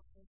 helpful.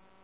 life. ・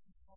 はい。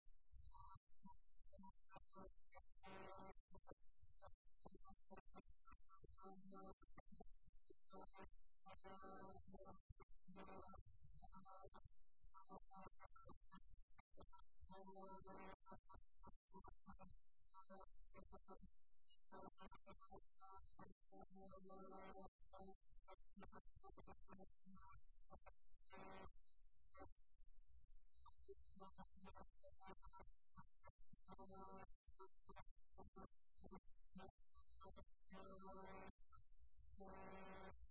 quite to shoot We you